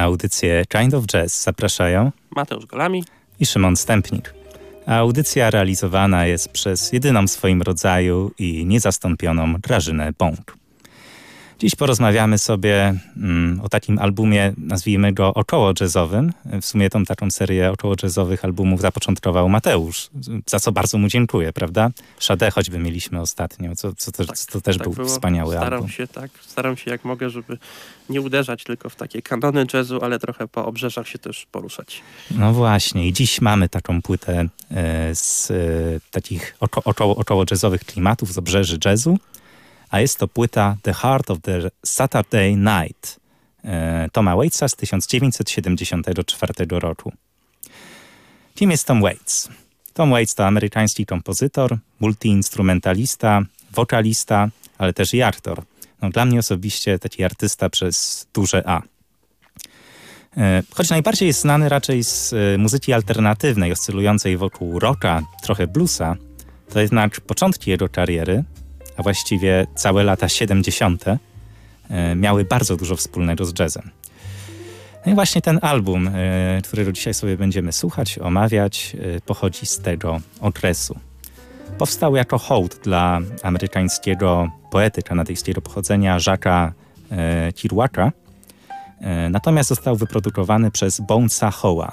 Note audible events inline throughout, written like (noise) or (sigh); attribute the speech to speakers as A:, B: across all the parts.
A: Na audycję Kind of Jazz zapraszają
B: Mateusz Golami
A: i Szymon Stępnik. A audycja realizowana jest przez jedyną w swoim rodzaju i niezastąpioną Grażynę Bąk. Dziś porozmawiamy sobie mm, o takim albumie, nazwijmy go około jazzowym. W sumie tą taką serię około jazzowych albumów zapoczątkował Mateusz, za co bardzo mu dziękuję, prawda? Szadę choćby mieliśmy ostatnio, co, co, to, tak, to też tak był było. wspaniały
B: staram
A: album.
B: Się, tak, staram się jak mogę, żeby nie uderzać tylko w takie kanony jazzu, ale trochę po obrzeżach się też poruszać.
A: No właśnie i dziś mamy taką płytę e, z e, takich oko, około, około jazzowych klimatów, z obrzeży jazzu a jest to płyta The Heart of the Saturday Night e, Toma Waitsa z 1974 roku. Kim jest Tom Waits? Tom Waits to amerykański kompozytor, multiinstrumentalista, wokalista, ale też i aktor. No, dla mnie osobiście taki artysta przez duże A. E, choć najbardziej jest znany raczej z e, muzyki alternatywnej, oscylującej wokół rocka, trochę bluesa, to jednak początki jego kariery a właściwie całe lata 70. E, miały bardzo dużo wspólnego z jazzem. No i właśnie ten album, e, którego dzisiaj sobie będziemy słuchać, omawiać, e, pochodzi z tego okresu. Powstał jako hołd dla amerykańskiego poety kanadyjskiego pochodzenia Jacques'a Kerouaka, natomiast został wyprodukowany przez Bonesa Hoła,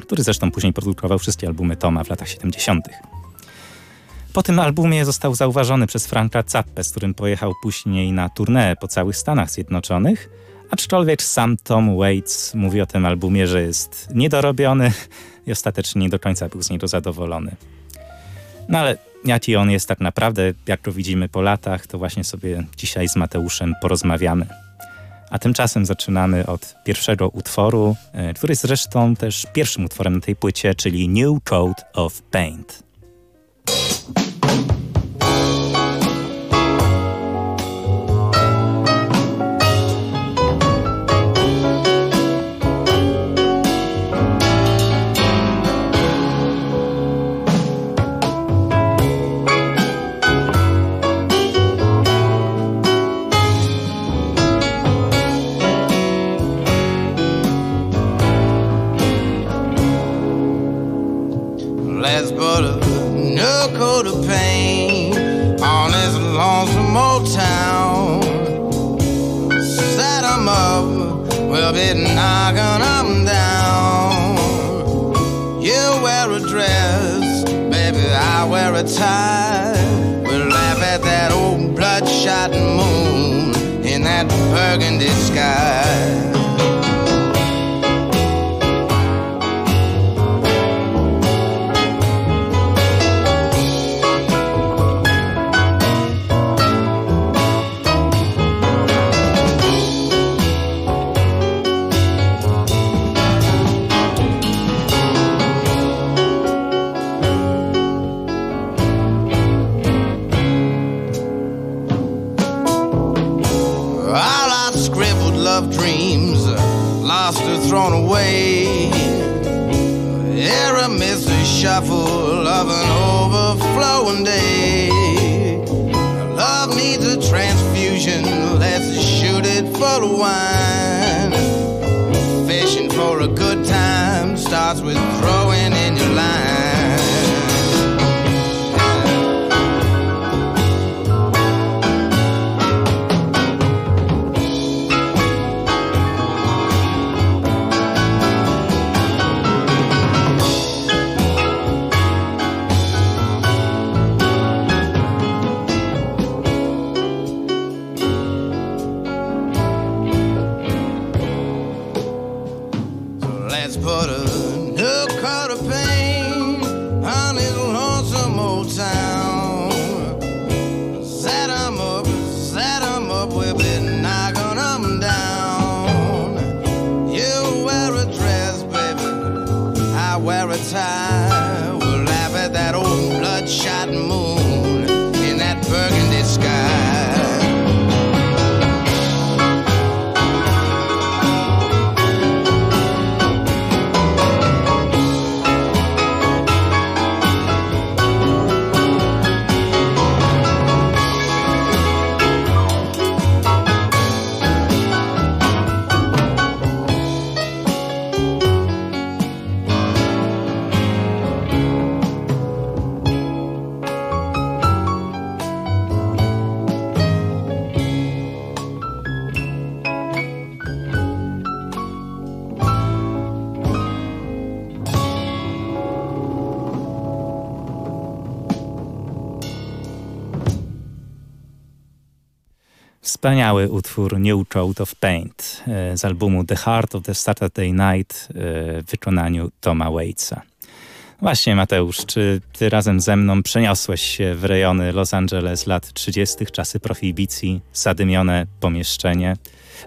A: który zresztą później produkował wszystkie albumy Toma w latach 70. Po tym albumie został zauważony przez Franka Zappę, z którym pojechał później na tournée po całych Stanach Zjednoczonych, aczkolwiek sam Tom Waits mówi o tym albumie, że jest niedorobiony i ostatecznie nie do końca był z niego zadowolony. No ale jaki on jest tak naprawdę, jak to widzimy po latach, to właśnie sobie dzisiaj z Mateuszem porozmawiamy. A tymczasem zaczynamy od pierwszego utworu, e, który jest zresztą też pierwszym utworem na tej płycie, czyli New Coat of Paint. you
C: thrown away. Error, mystery, shuffle of an overflowing day. Love needs a transfusion, let's shoot it full of wine. Fishing for a good time starts with
A: Wspaniały utwór New Coat of Paint z albumu The Heart of the Saturday Night w wykonaniu Toma Waitsa. Właśnie Mateusz, czy ty razem ze mną przeniosłeś się w rejony Los Angeles lat 30., czasy prohibicji, zadymione pomieszczenie?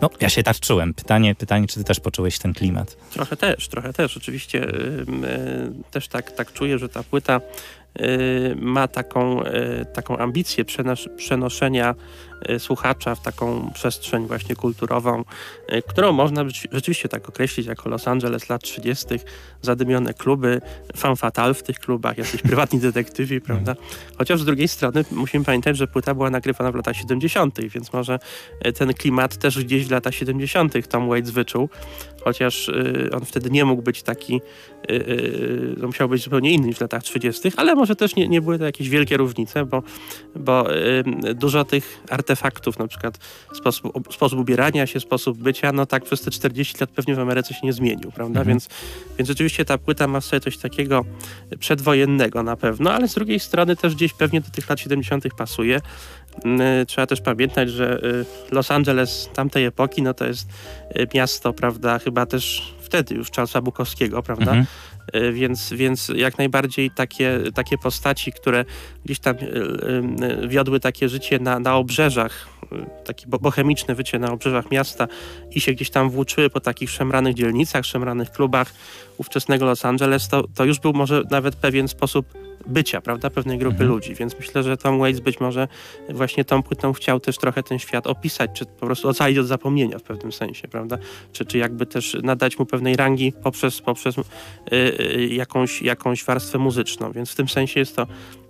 A: No, ja się tak czułem. Pytanie, pytanie, czy ty też poczułeś ten klimat?
B: Trochę też, trochę też. Oczywiście yy, też tak, tak czuję, że ta płyta Y, ma taką, taką ambicję przenoszenia słuchacza w taką przestrzeń właśnie kulturową, którą można rzeczywiście tak określić jako Los Angeles lat 30., zadymione kluby, fan fatal w tych klubach, jacyś prywatni (laughs) detektywi, prawda? Chociaż z drugiej strony musimy pamiętać, że płyta była nagrywana w latach 70., więc może ten klimat też gdzieś w latach 70. Tom Waits wyczuł, chociaż on wtedy nie mógł być taki, no musiał być zupełnie inny niż w latach 30., ale może też nie, nie były to jakieś wielkie różnice, bo, bo y, dużo tych artefaktów, na przykład sposób, sposób ubierania się, sposób bycia, no tak przez te 40 lat pewnie w Ameryce się nie zmienił, prawda? Mhm. Więc, więc rzeczywiście ta płyta ma sobie coś takiego przedwojennego na pewno, ale z drugiej strony też gdzieś pewnie do tych lat 70. pasuje. Y, trzeba też pamiętać, że y, Los Angeles tamtej epoki, no to jest y, miasto, prawda, chyba też wtedy już Charlesa Bukowskiego, prawda? Mhm. E, więc, więc jak najbardziej takie, takie postaci, które gdzieś tam e, e, wiodły takie życie na, na obrzeżach, takie bohemiczne życie na obrzeżach miasta i się gdzieś tam włóczyły po takich szemranych dzielnicach, szemranych klubach ówczesnego Los Angeles, to, to już był może nawet pewien sposób bycia, prawda, pewnej grupy mhm. ludzi, więc myślę, że Tom Waits być może właśnie tą płytą chciał też trochę ten świat opisać, czy po prostu ocalić od zapomnienia w pewnym sensie, prawda, czy, czy jakby też nadać mu pewnej rangi poprzez, poprzez yy, jakąś, jakąś warstwę muzyczną, więc w tym sensie jest to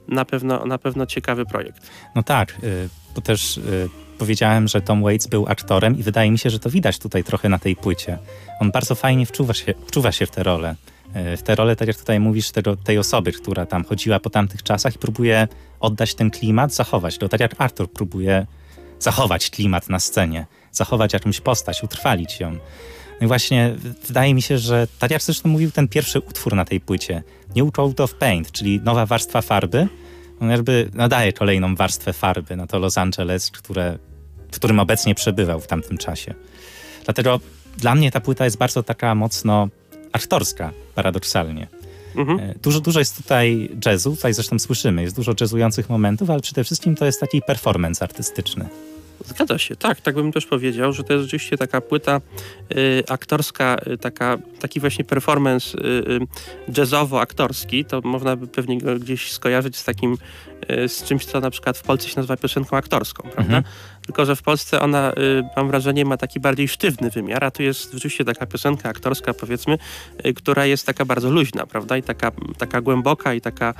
B: na pewno, na pewno ciekawy projekt.
A: No tak, yy, bo też y, powiedziałem, że Tom Waits był aktorem i wydaje mi się, że to widać tutaj trochę na tej płycie. On bardzo fajnie wczuwa się, wczuwa się w tę rolę. E, w tę rolę, tak jak tutaj mówisz, tego, tej osoby, która tam chodziła po tamtych czasach i próbuje oddać ten klimat, zachować go. Tak jak Arthur próbuje zachować klimat na scenie, zachować jakąś postać, utrwalić ją. No i właśnie wydaje mi się, że tak jak zresztą mówił ten pierwszy utwór na tej płycie, New Coat of Paint, czyli nowa warstwa farby, on jakby nadaje kolejną warstwę farby na to Los Angeles, które, w którym obecnie przebywał w tamtym czasie. Dlatego dla mnie ta płyta jest bardzo taka mocno aktorska, paradoksalnie. Mhm. E, dużo, dużo jest tutaj jazzu, tutaj zresztą słyszymy, jest dużo jazzujących momentów, ale przede wszystkim to jest taki performance artystyczny.
B: Zgadza się, tak, tak bym też powiedział, że to jest rzeczywiście taka płyta y, aktorska, y, taka, taki właśnie performance y, y jazzowo-aktorski, to można by pewnie go gdzieś skojarzyć z takim, y, z czymś, co na przykład w Polsce się nazywa piosenką aktorską, prawda? Mhm tylko że w Polsce ona, y, mam wrażenie, ma taki bardziej sztywny wymiar, a tu jest rzeczywiście taka piosenka aktorska, powiedzmy, y, która jest taka bardzo luźna, prawda? I taka, taka głęboka i taka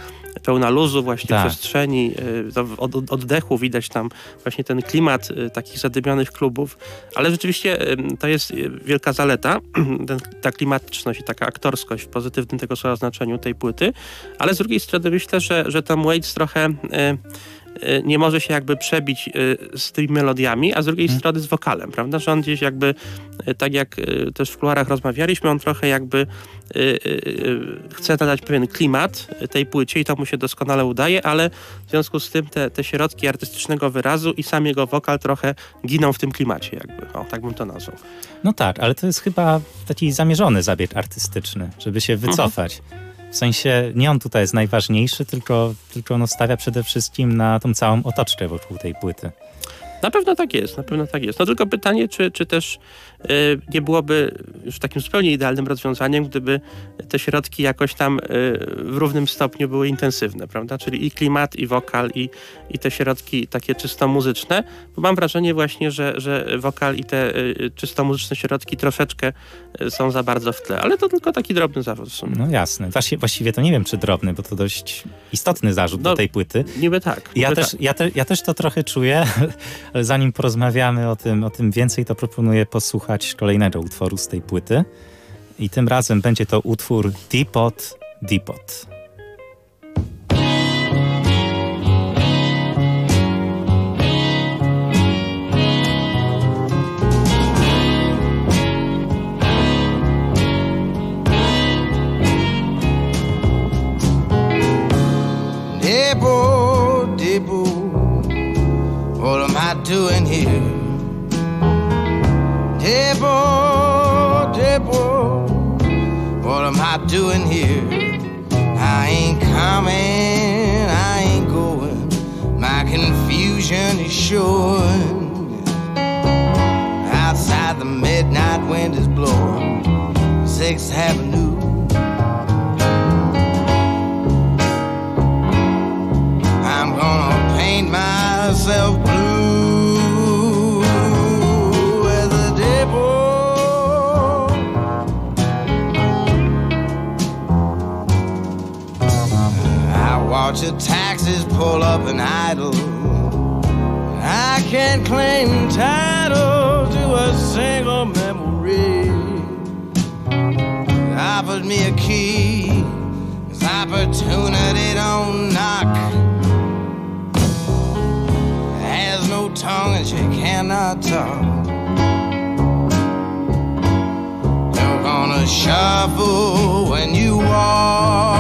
B: pełna luzu właśnie tak. przestrzeni, y, od, oddechu widać tam właśnie ten klimat takich zadymionych klubów, ale rzeczywiście to jest wielka zaleta, (clears throat) ta klimatyczność i taka aktorskość w pozytywnym tego słowa znaczeniu tej płyty, ale z drugiej strony myślę, że, że tam Waits trochę nie może się jakby przebić y, z tymi melodiami, a z drugiej hmm. strony z wokalem, prawda? Że on gdzieś jakby, y, tak jak też w kuluarach rozmawialiśmy, on trochę jakby chce nadać pewien klimat tej płycie i to mu się doskonale udaje, ale w związku z tym te, te środki artystycznego wyrazu i sam jego wokal trochę giną w tym klimacie jakby, o, tak bym to nazwał.
A: No tak, ale to jest chyba taki zamierzony zabieg artystyczny, żeby się wycofać. Mhm. W sensie nie on tutaj jest najważniejszy, tylko, tylko on stawia przede wszystkim na tą całą otoczkę wokół tej płyty.
B: Na pewno tak jest, na pewno tak jest. No tylko pytanie, czy, czy też nie byłoby już takim zupełnie idealnym rozwiązaniem, gdyby te środki jakoś tam y, w równym stopniu były intensywne, prawda? Czyli i klimat, i wokal, i, i te środki takie czysto muzyczne, bo mam wrażenie właśnie, że, że wokal i te y, czysto muzyczne środki troszeczkę y, są za bardzo w tle, ale to tylko taki drobny zarzut w sumie.
A: No jasne. Właściwie to nie wiem, czy drobny, bo to dość istotny zarzut no, do tej płyty.
B: Niby tak.
A: Niby
B: ja,
A: też,
B: tak.
A: Ja, te, ja też to trochę czuję, ale (laughs) zanim porozmawiamy o tym, o tym więcej, to proponuję posłuchać kolejnego utworu z tej płyty. I tym razem będzie to utwór Depot Depot. doing here?
C: Debo, Debo, what am I doing here? I ain't coming, I ain't going. My confusion is showing. Outside the midnight wind is blowing. Sixth Avenue. I'm gonna paint myself watch the taxis pull up and idle. I can't claim title to a single memory. Offered me a key, 'cause opportunity don't knock. Has no tongue and she cannot talk. You're gonna shuffle when you walk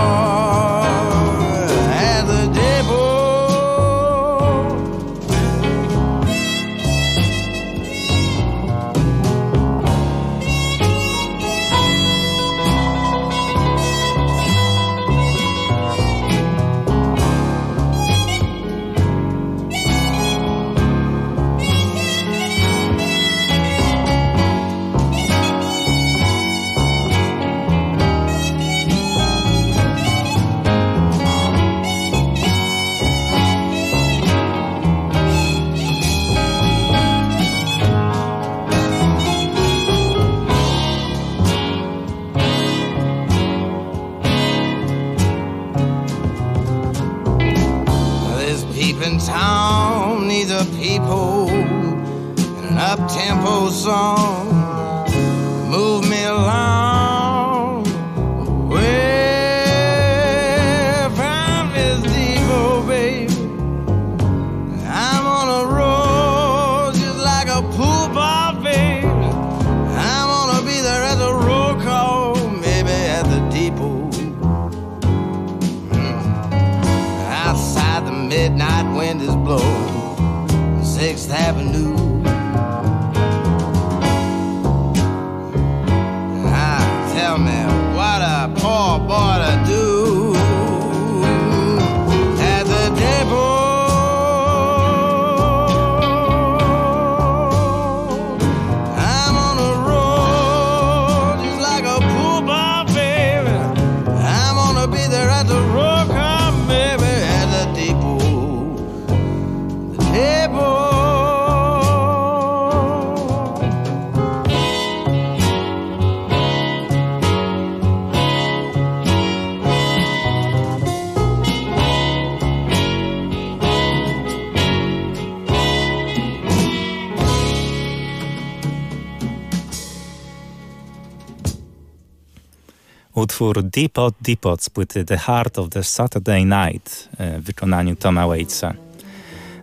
A: Utwór Depot Depot z płyty The Heart of the Saturday Night e, w wykonaniu Toma Waitsa.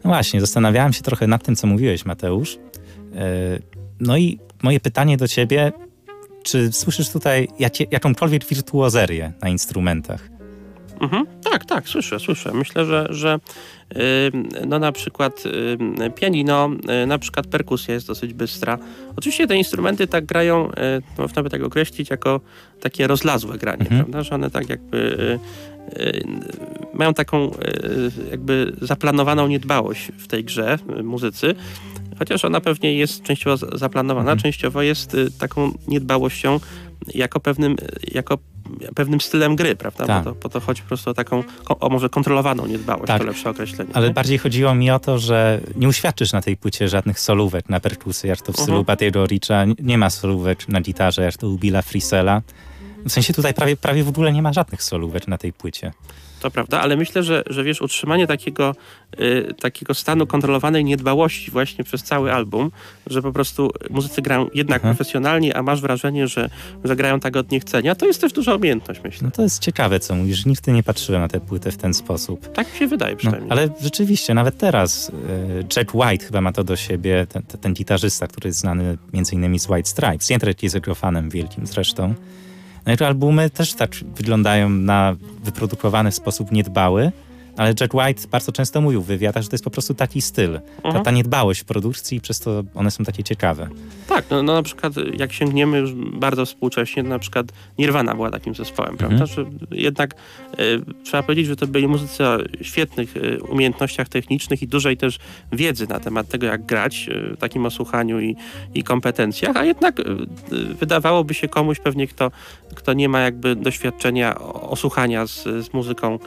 A: No właśnie, zastanawiałem się trochę nad tym, co mówiłeś, Mateusz. E, No i moje pytanie do ciebie, czy słyszysz tutaj jakąkolwiek wirtuozerię na instrumentach?
B: Mhm. Tak, tak, słyszę, słyszę. Myślę, że, że y, no na przykład y, pianino, y, na przykład perkusja jest dosyć bystra. Oczywiście te instrumenty tak grają, y, można by tak określić, jako takie rozlazłe granie,
A: Mhm.
B: prawda? Że one tak jakby y, y, mają taką jakby zaplanowaną niedbałość w tej grze muzycy. Chociaż ona pewnie jest częściowo zaplanowana,
A: Mhm.
B: częściowo jest taką niedbałością jako pewnym, jako pewnym stylem gry, prawda?
A: Tak.
B: Bo, to, bo to chodzi po prostu o taką, o może kontrolowaną niedbałość,
A: Tak.
B: to lepsze określenie.
A: Ale
B: nie?
A: bardziej chodziło mi o to, że nie uświadczysz na tej płycie żadnych solówek na perkusji, jak to w stylu
B: Mhm.
A: Buddy'ego Richa. Nie ma solówek na gitarze, jak to u Billa Frisella. W sensie tutaj prawie, prawie w ogóle nie ma żadnych solówek na tej płycie.
B: To prawda, ale myślę, że, że wiesz, utrzymanie takiego, y, takiego stanu kontrolowanej niedbałości właśnie przez cały album, że po prostu muzycy grają jednak
A: Mhm.
B: profesjonalnie, a masz wrażenie, że, że grają tak od niechcenia, to jest też duża umiejętność, myślę.
A: No to jest ciekawe, co mówisz. Nigdy nie patrzyłem na tę płytę w ten sposób.
B: Tak mi się wydaje
A: No,
B: przynajmniej.
A: ale rzeczywiście, nawet teraz e, Jack White chyba ma to do siebie, ten, ten, gitarzysta, który jest znany między innymi z White Stripes. Jędrek jest jego fanem wielkim zresztą. Te albumy też tak wyglądają na wyprodukowany sposób niedbały, Ale Jack White bardzo często mówił w wywiadach, że to jest po prostu taki styl. Ta,
B: Mhm.
A: ta niedbałość w produkcji i przez to one są takie ciekawe.
B: Tak, no, no na przykład jak sięgniemy już bardzo współcześnie, na przykład Nirvana była takim zespołem, prawda? Że jednak e, trzeba powiedzieć, że to byli muzycy o świetnych e, umiejętnościach technicznych i dużej też wiedzy na temat tego, jak grać, e, takim osłuchaniu i, i kompetencjach, a jednak e, wydawałoby się komuś pewnie, kto, kto nie ma jakby doświadczenia osłuchania z, z muzyką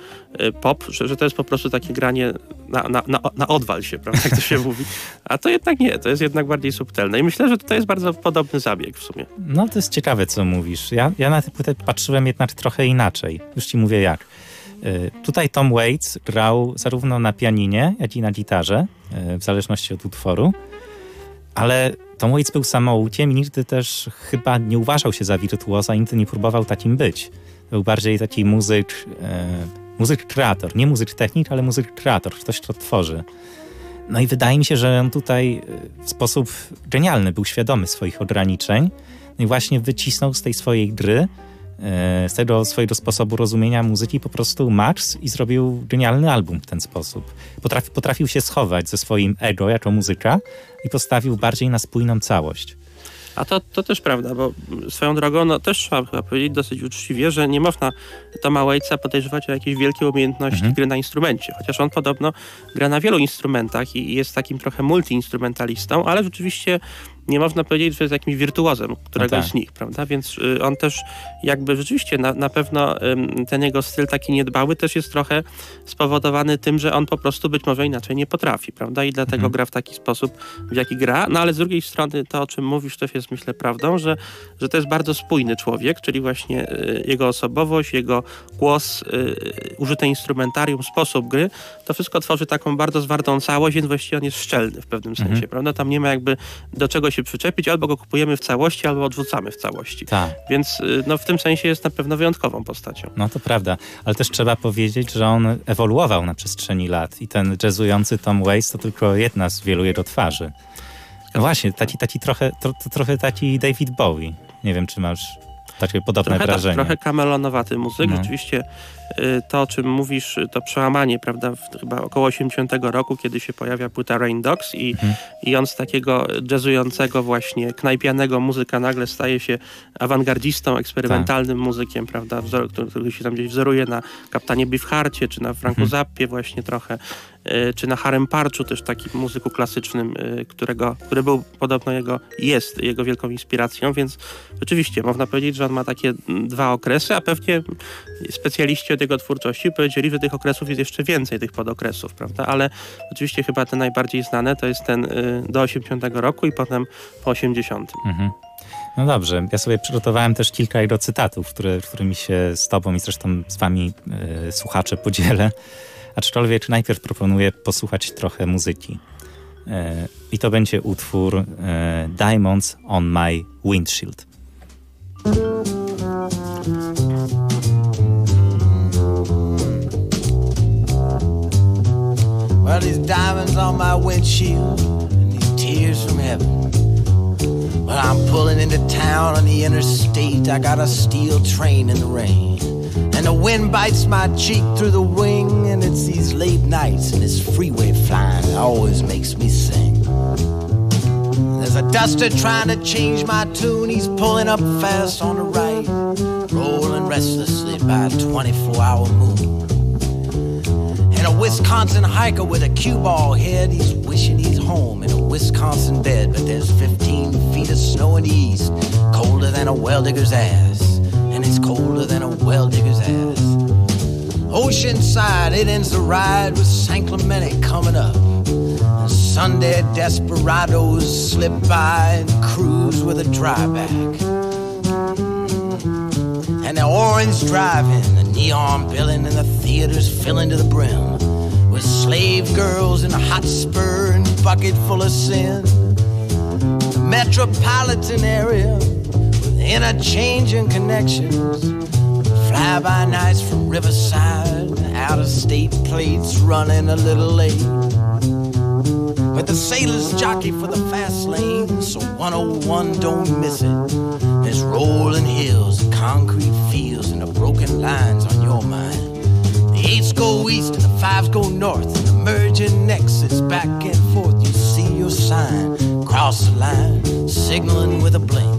B: pop, że, że to jest po prostu takie granie na, na, na, na odwal się, prawda, jak to się mówi. A to jednak nie, to jest jednak bardziej subtelne. I myślę, że to jest bardzo podobny zabieg w sumie.
A: No to jest ciekawe, co mówisz. Ja, ja na tę płytę patrzyłem jednak trochę inaczej. Już ci mówię jak. Y, Tutaj Tom Waits grał zarówno na pianinie, jak i na gitarze, y, w zależności od utworu. Ale Tom Waits był samoukiem i nigdy też chyba nie uważał się za wirtuoza, nigdy nie próbował takim być. Był bardziej taki muzyk, e, muzyk kreator. Nie muzyk technik, ale muzyk kreator, ktoś, kto tworzy. No i wydaje mi się, że on tutaj e, w sposób genialny był świadomy swoich ograniczeń no i właśnie wycisnął z tej swojej gry, e, z tego swojego sposobu rozumienia muzyki po prostu max i zrobił genialny album w ten sposób. Potrafi, potrafił się schować ze swoim ego jako muzyka i postawił bardziej na spójną całość.
B: A to, to też prawda, bo swoją drogą no, też trzeba chyba powiedzieć dosyć uczciwie, że nie można Toma Waitsa podejrzewać o jakieś wielkie umiejętności
A: Mhm.
B: gry na instrumencie. Chociaż on podobno gra na wielu instrumentach i i jest takim trochę multiinstrumentalistą, ale rzeczywiście nie można powiedzieć, że jest jakimś wirtuozem któregoś
A: No tak.
B: z nich, prawda? Więc y, on też jakby rzeczywiście na, na pewno ym, ten jego styl taki niedbały też jest trochę spowodowany tym, że on po prostu być może inaczej nie potrafi, prawda? I dlatego
A: Mhm.
B: gra w taki sposób, w jaki gra. No ale z drugiej strony to, o czym mówisz, też jest myślę prawdą, że, że to jest bardzo spójny człowiek, czyli właśnie y, jego osobowość, jego głos, y, użyte instrumentarium, sposób gry, to wszystko tworzy taką bardzo zwartą całość, więc właściwie on jest szczelny w pewnym
A: Mhm.
B: sensie, prawda? Tam nie ma jakby do czego się przyczepić, albo go kupujemy w całości, albo odrzucamy w całości.
A: Tak.
B: Więc y, no, w tym sensie jest na pewno wyjątkową postacią.
A: No to prawda, ale też trzeba powiedzieć, że on ewoluował na przestrzeni lat i ten jazzujący Tom Waits to tylko jedna z wielu jego twarzy. No właśnie, taki, taki trochę, tro, to trochę taki David Bowie. Nie wiem, czy masz takie podobne
B: Trochę, tak,
A: wrażenie.
B: trochę kamelonowaty muzyk.
A: No.
B: Rzeczywiście y, to, o czym mówisz, y, to przełamanie, prawda, w, chyba około 80 roku, kiedy się pojawia płyta Rain Dogs i,
A: Mhm.
B: i on z takiego jazzującego właśnie, knajpianego muzyka nagle staje się awangardzistą, eksperymentalnym
A: Tak.
B: muzykiem, prawda, wzor, który, który się tam gdzieś wzoruje na Kaptanie Beefhearcie, czy na Franku
A: Mhm.
B: Zappie właśnie trochę, czy na Harem Parchu, też takim muzyku klasycznym, y, którego, który był podobno jego, jest jego wielką inspiracją, więc rzeczywiście można powiedzieć, że on ma takie dwa okresy, a pewnie specjaliści od jego twórczości powiedzieli, że tych okresów jest jeszcze więcej, tych podokresów, prawda? Ale oczywiście chyba te najbardziej znane to jest ten y, do 80 roku i potem po 80.
A: Mhm. No dobrze, ja sobie przygotowałem też kilka jego cytatów, które, którymi się z tobą i zresztą z wami e, słuchacze podzielę. Aczkolwiek najpierw proponuję posłuchać trochę muzyki. E, I to będzie utwór e, Diamonds on My Windshield.
C: Well, these diamonds on my windshield and these tears from heaven. Well, I'm pulling into town on the interstate. I got a steel train in the rain. And the wind bites my cheek through the wing. And it's these late nights and this freeway flying that always makes me sing. There's a duster trying to change my tune. He's pulling up fast on the right, rolling restlessly by a 24 hour moon. And a Wisconsin hiker with a cue ball head, he's wishing he's home in a Wisconsin bed. But there's 15 feet of snow in the east, colder than a well digger's ass. It's colder than a well digger's ass. Oceanside, it ends the ride with San Clemente coming up. Sunday desperados slip by and cruise with a dryback. And the orange driving, the neon billing, and the theaters filling to the brim with slave girls in a hot spur and bucket full of sin. The metropolitan area interchanging connections, fly by nights from Riverside, out of state plates running a little late. But the sailors jockey for the fast lane, so 101 don't miss it. There's rolling hills, concrete fields, and the broken lines on your mind. The eights go east and the fives go north, and the merging nexus back and forth. You see your sign, cross the line, signaling with a blink,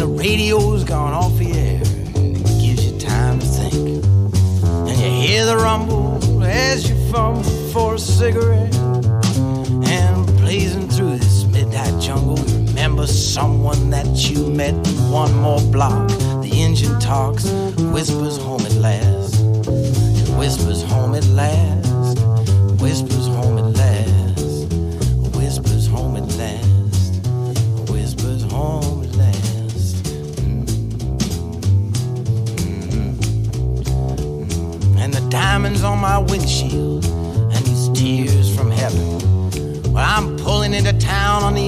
C: the radio's gone off the air. It gives you time to think, and you hear the rumble as you fumble for a cigarette, and blazing through this midnight jungle. You remember someone that you met in one more block. The engine talks, whispers home at last. Whispers home at last. Whispers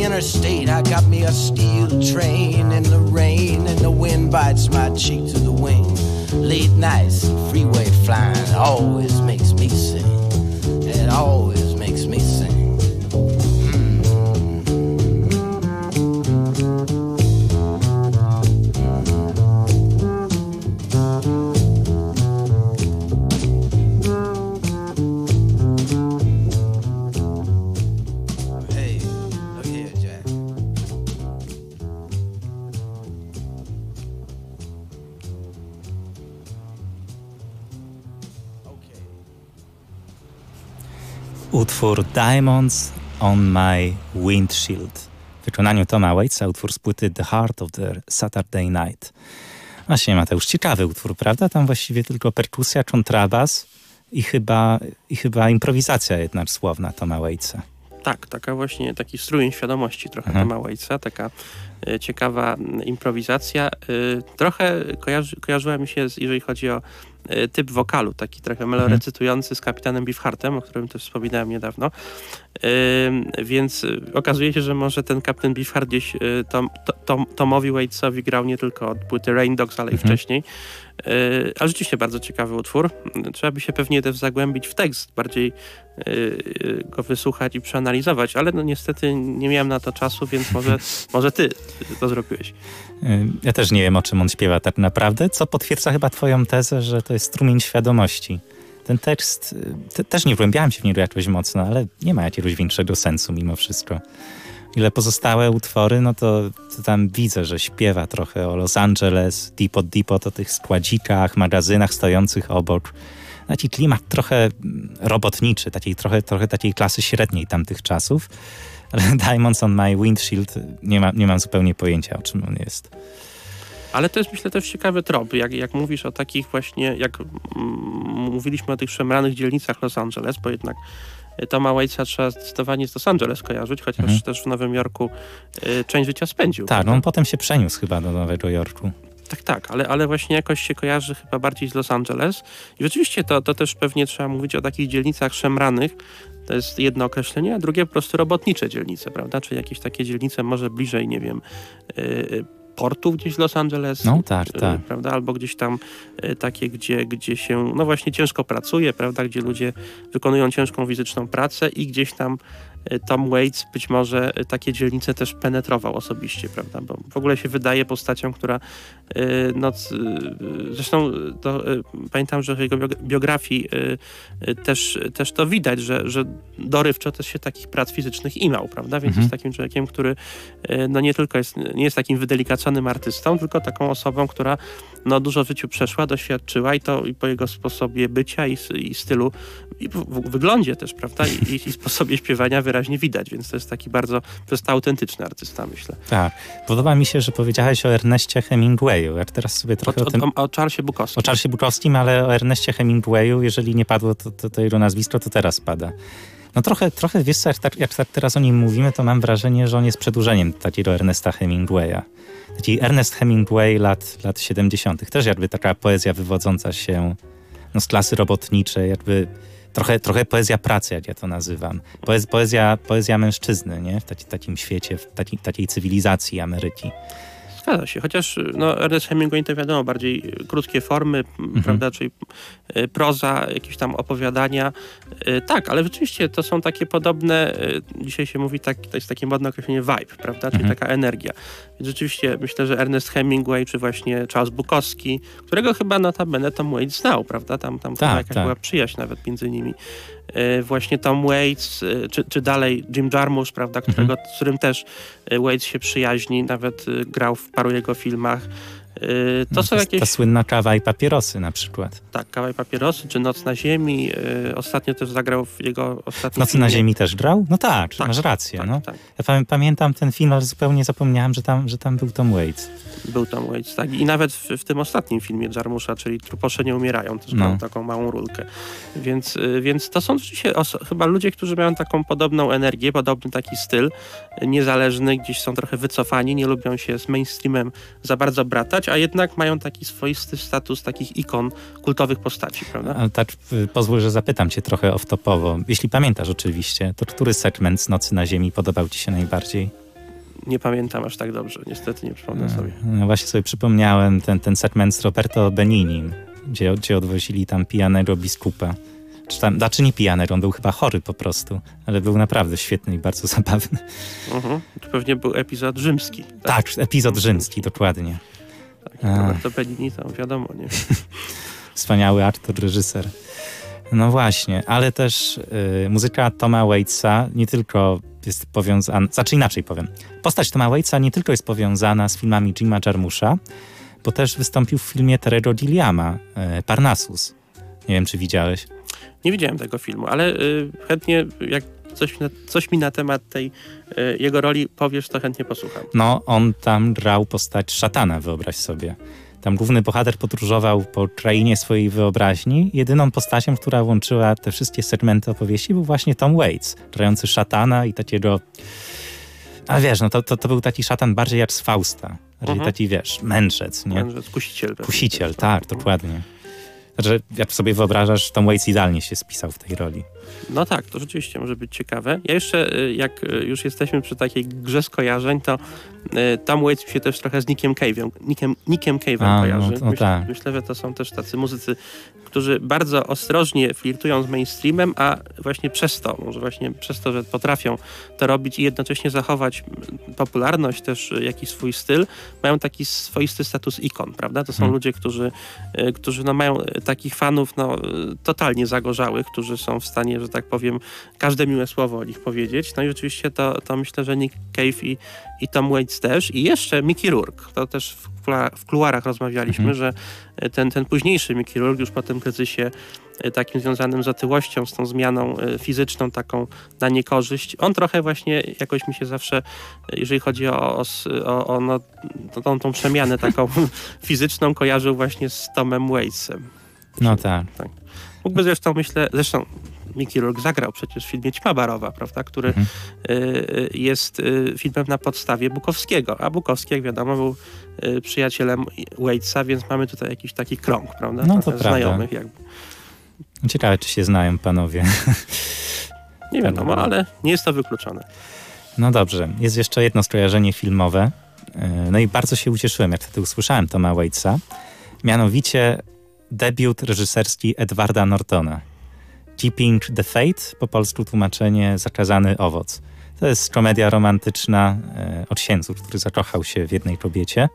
C: interstate. I got me a steel train in the rain, and the wind bites my cheek to the wing. Late nights, freeway flying always makes me sing. It always
A: Utwór Diamonds on My Windshield w wykonaniu Toma Waitsa, utwór z płyty The Heart of the Saturday Night. Właśnie Mateusz, ciekawy utwór, prawda? Tam właściwie tylko perkusja, kontrabas i chyba, i chyba improwizacja jednak słowna Toma Waitsa.
B: Tak, taka właśnie, taki strumień świadomości trochę
A: Mhm.
B: Toma Waitsa, taka e, ciekawa improwizacja. E, trochę kojarzy, kojarzyła mi się, z, jeżeli chodzi o typ wokalu, taki trochę melorecytujący z kapitanem Beefheartem, o którym też wspominałem niedawno. E, więc e, okazuje się, że może ten kapitan Beefheart gdzieś e, Tom, to, Tom, Tomowi Waitsowi grał nie tylko od płyty Rain Dogs, ale i
A: Mhm.
B: wcześniej. E, ale rzeczywiście bardzo ciekawy utwór. Trzeba by się pewnie też zagłębić w tekst, bardziej e, e, go wysłuchać i przeanalizować, ale no niestety nie miałem na to czasu, więc może, (laughs) może ty to zrobiłeś.
A: Ja też nie wiem, o czym on śpiewa tak naprawdę, co potwierdza chyba twoją tezę, że to jest strumień świadomości. Ten tekst, y, te, też nie wgłębiałem się w niego jakoś mocno, ale nie ma jakiegoś większego sensu mimo wszystko. Ile pozostałe utwory, no to, to tam widzę, że śpiewa trochę o Los Angeles, Depot Depot, o tych składzikach, magazynach stojących obok. Taki klimat trochę mm, robotniczy, takiej, trochę, trochę takiej klasy średniej tamtych czasów. Ale (laughs) Diamonds on My Windshield nie, ma, nie mam zupełnie pojęcia, o czym on jest.
B: Ale to jest myślę też ciekawy trop, jak, jak mówisz o takich właśnie, jak mm, mówiliśmy o tych szemranych dzielnicach Los Angeles, bo jednak y, Toma Waitsa trzeba zdecydowanie z Los Angeles kojarzyć, chociaż
A: Mhm.
B: też w Nowym Jorku y, część życia spędził.
A: Tak, no on potem się przeniósł chyba do Nowego Jorku.
B: Tak, tak, ale, ale właśnie jakoś się kojarzy chyba bardziej z Los Angeles. I rzeczywiście to, to też pewnie trzeba mówić o takich dzielnicach szemranych. To jest jedno określenie, a drugie po prostu robotnicze dzielnice, prawda? Czy jakieś takie dzielnice może bliżej, nie wiem, yy, portu gdzieś w Los Angeles.
A: No tak,
B: yy,
A: tak.
B: Prawda? Albo gdzieś tam yy, takie, gdzie, gdzie się, no właśnie ciężko pracuje, prawda? Gdzie ludzie wykonują ciężką fizyczną pracę i gdzieś tam Tom Waits być może yy, takie dzielnice też penetrował osobiście, prawda? Bo w ogóle się wydaje postacią, która no, zresztą to, pamiętam, że w jego biog- biografii też, też to widać, że, że dorywczo też się takich prac fizycznych imał, prawda? Więc
A: Mhm.
B: jest takim człowiekiem, który no nie tylko jest, nie jest takim wydelicaconym artystą, tylko taką osobą, która no dużo w życiu przeszła, doświadczyła i to i po jego sposobie bycia i, i stylu, i w, w wyglądzie też, prawda? I, i, sposobie śpiewania wyraźnie widać, więc to jest taki bardzo, to jest autentyczny artysta, myślę.
A: Tak. Podoba mi się, że powiedziałeś o Erneście Hemingwayu. Ja teraz sobie
B: O,
A: trochę o,
B: o,
A: tym...
B: o, o Charlesie Bukowskim.
A: O Charlesie Bukowskim, ale o Erneście Hemingwayu, jeżeli nie padło to, to, to jego nazwisko, to teraz pada. No trochę, trochę wiesz co, jak tak, jak tak teraz o nim mówimy, to mam wrażenie, że on jest przedłużeniem takiego Ernesta Hemingwaya. Taki Ernest Hemingway lat, lat 70. Też jakby taka poezja wywodząca się no, z klasy robotniczej, jakby trochę, trochę poezja pracy, jak ja to nazywam. Poez, poezja, poezja mężczyzny, nie? W taki, takim świecie, w taki, takiej cywilizacji Ameryki.
B: Zgadza się, chociaż no, Ernest Hemingway to wiadomo, bardziej krótkie formy, mhm. prawda, czyli y, proza, jakieś tam opowiadania. Y, tak, ale rzeczywiście to są takie podobne, y, dzisiaj się mówi, tak, to jest takie modne określenie vibe, prawda, czyli mhm. taka energia. Więc rzeczywiście myślę, że Ernest Hemingway, czy właśnie Charles Bukowski, którego chyba notabene Tom Waits znał, prawda, tam, tam tak, jakaś tak. była przyjaźń nawet między nimi. E, właśnie Tom Waits, e, czy, czy dalej Jim Jarmusch, prawda, którego, mhm. z którym też e, Waits się przyjaźni, nawet grał w paru jego filmach.
A: Y, to no, są jakieś... Ta słynna kawa i papierosy na przykład.
B: Tak, kawa i papierosy, czy Noc na ziemi. Y, ostatnio też zagrał w jego ostatnim
A: Noc na ziemi też grał? No tak, tak masz rację. Tak, no. Tak. Ja pamiętam ten film, ale zupełnie zapomniałem, że tam, że tam był Tom Waits.
B: Był Tom Waits, tak. I nawet w, w tym ostatnim filmie Jarmusza, czyli Truposze nie umierają, też no. taką małą rulkę. Więc, y, więc to są rzeczywiście chyba ludzie, którzy mają taką podobną energię, podobny taki styl, niezależny, gdzieś są trochę wycofani, nie lubią się z mainstreamem za bardzo bratać, a jednak mają taki swoisty status takich ikon kultowych postaci, prawda?
A: Ale tak, pozwól, że zapytam cię trochę off-topowo. Jeśli pamiętasz oczywiście, to który segment z Nocy na Ziemi podobał ci się najbardziej?
B: Nie pamiętam aż tak dobrze, niestety nie przypomnę no, sobie.
A: No właśnie sobie przypomniałem ten, ten segment z Roberto Benini, gdzie, gdzie odwozili tam pijanego biskupa. Czy tam, znaczy nie pijaner, on był chyba chory po prostu, ale był naprawdę świetny i bardzo (laughs) zabawny.
B: Mhm. To pewnie był epizod rzymski.
A: Tak, tak epizod rzymski, dokładnie.
B: Tak, Roberto Benigni tam wiadomo, nie? (laughs)
A: Wspaniały aktor, reżyser. No właśnie, ale też y, muzyka Toma Waitsa nie tylko jest powiązana, znaczy inaczej powiem. Postać Toma Waitsa nie tylko jest powiązana z filmami Jima Jarmusza, bo też wystąpił w filmie Terego Gilliama, y, Parnassus. Nie wiem, czy widziałeś.
B: Nie widziałem tego filmu, ale y, chętnie jak coś, coś mi na temat tej y, jego roli powiesz, to chętnie posłucham.
A: No, on tam grał postać szatana, wyobraź sobie. Tam główny bohater podróżował po krainie swojej wyobraźni. Jedyną postacią, która łączyła te wszystkie segmenty opowieści był właśnie Tom Waits, grający szatana i takiego... Ale wiesz, no to, to, to był taki szatan bardziej jak z Fausta. Bardziej mhm. taki, wiesz, mędrzec, nie?
B: Mędrzec, kusiciel.
A: Kusiciel, tak, dokładnie. Znaczy, jak sobie wyobrażasz, Tom Waits idealnie się spisał w tej roli.
B: No tak, to rzeczywiście może być ciekawe. Ja jeszcze, y, jak y, już jesteśmy przy takiej grze skojarzeń, to y, Tom Waits się też trochę z Nickiem Cave'em, Nickiem, Nickiem Cave'em no, kojarzy. No, no myślę, tak. myślę, że to są też tacy muzycy, którzy bardzo ostrożnie flirtują z mainstreamem, a właśnie przez to, może właśnie przez to, że potrafią to robić i jednocześnie zachować popularność, też jakiś swój styl, mają taki swoisty status ikon, prawda? To są hmm. ludzie, którzy, którzy no, mają takich fanów no, totalnie zagorzałych, którzy są w stanie, że tak powiem, każde miłe słowo o nich powiedzieć. No i oczywiście to, to myślę, że Nick Cave i, i Tom Waits też. I jeszcze Mickey Rourke. To też w, w kuluarach rozmawialiśmy, mhm. że ten, ten późniejszy Mickey Rourke już po tym kryzysie e, takim związanym z otyłością, z tą zmianą e, fizyczną taką na niekorzyść. On trochę właśnie jakoś mi się zawsze, e, jeżeli chodzi o, o, o no, tą, tą przemianę taką (laughs) fizyczną, kojarzył właśnie z Tomem Waitsem.
A: No tak. tak.
B: Mógłby zresztą, myślę, zresztą Mickey Rourke zagrał przecież w filmie Ćma Barowa, prawda, który mhm. Y, y, jest y, filmem na podstawie Bukowskiego, a Bukowski, jak wiadomo, był przyjacielem Waitsa, więc mamy tutaj jakiś taki krąg, prawda,
A: no, to znajomych jakby. Ciekawe, czy się znają panowie.
B: Nie wiadomo, ale nie jest to wykluczone.
A: No dobrze, jest jeszcze jedno skojarzenie filmowe. No i bardzo się ucieszyłem, jak wtedy usłyszałem Toma Waitsa. Mianowicie debiut reżyserski Edwarda Nortona. Keeping the Fate, po polsku tłumaczenie Zakazany owoc. To jest komedia romantyczna e, o księdzu, który zakochał się w jednej kobiecie.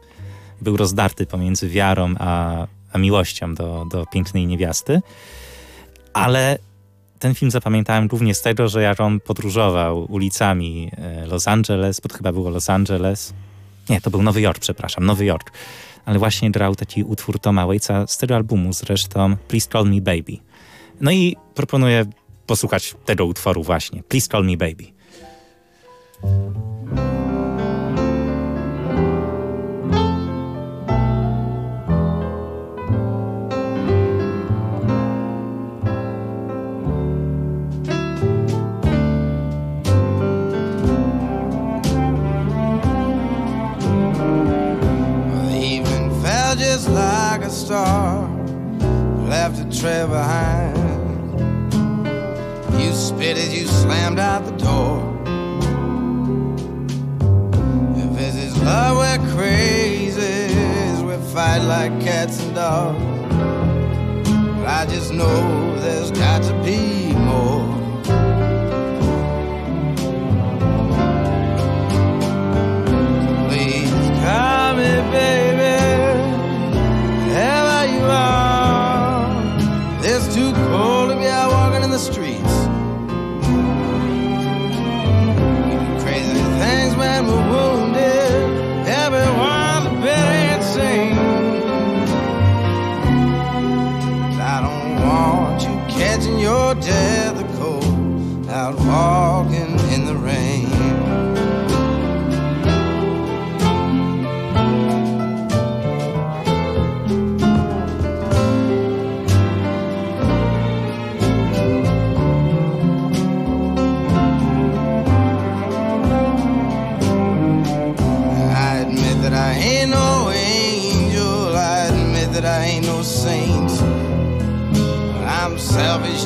A: Był rozdarty pomiędzy wiarą a, a miłością do, do pięknej niewiasty. Ale ten film zapamiętałem głównie z tego, że jak on podróżował ulicami e, Los Angeles, to chyba było Los Angeles. Nie, to był Nowy Jork, przepraszam, Nowy Jork. Ale właśnie grał taki utwór Toma Waitsa z tego albumu zresztą Please Call Me Baby. No i proponuję posłuchać tego utworu właśnie. Please Call Me Baby. just like a star left a trail behind You spit as you slammed out the door. If this is love, we're crazy.
C: We fight like cats and dogs. But I just know there's got to be more. Please call me, baby,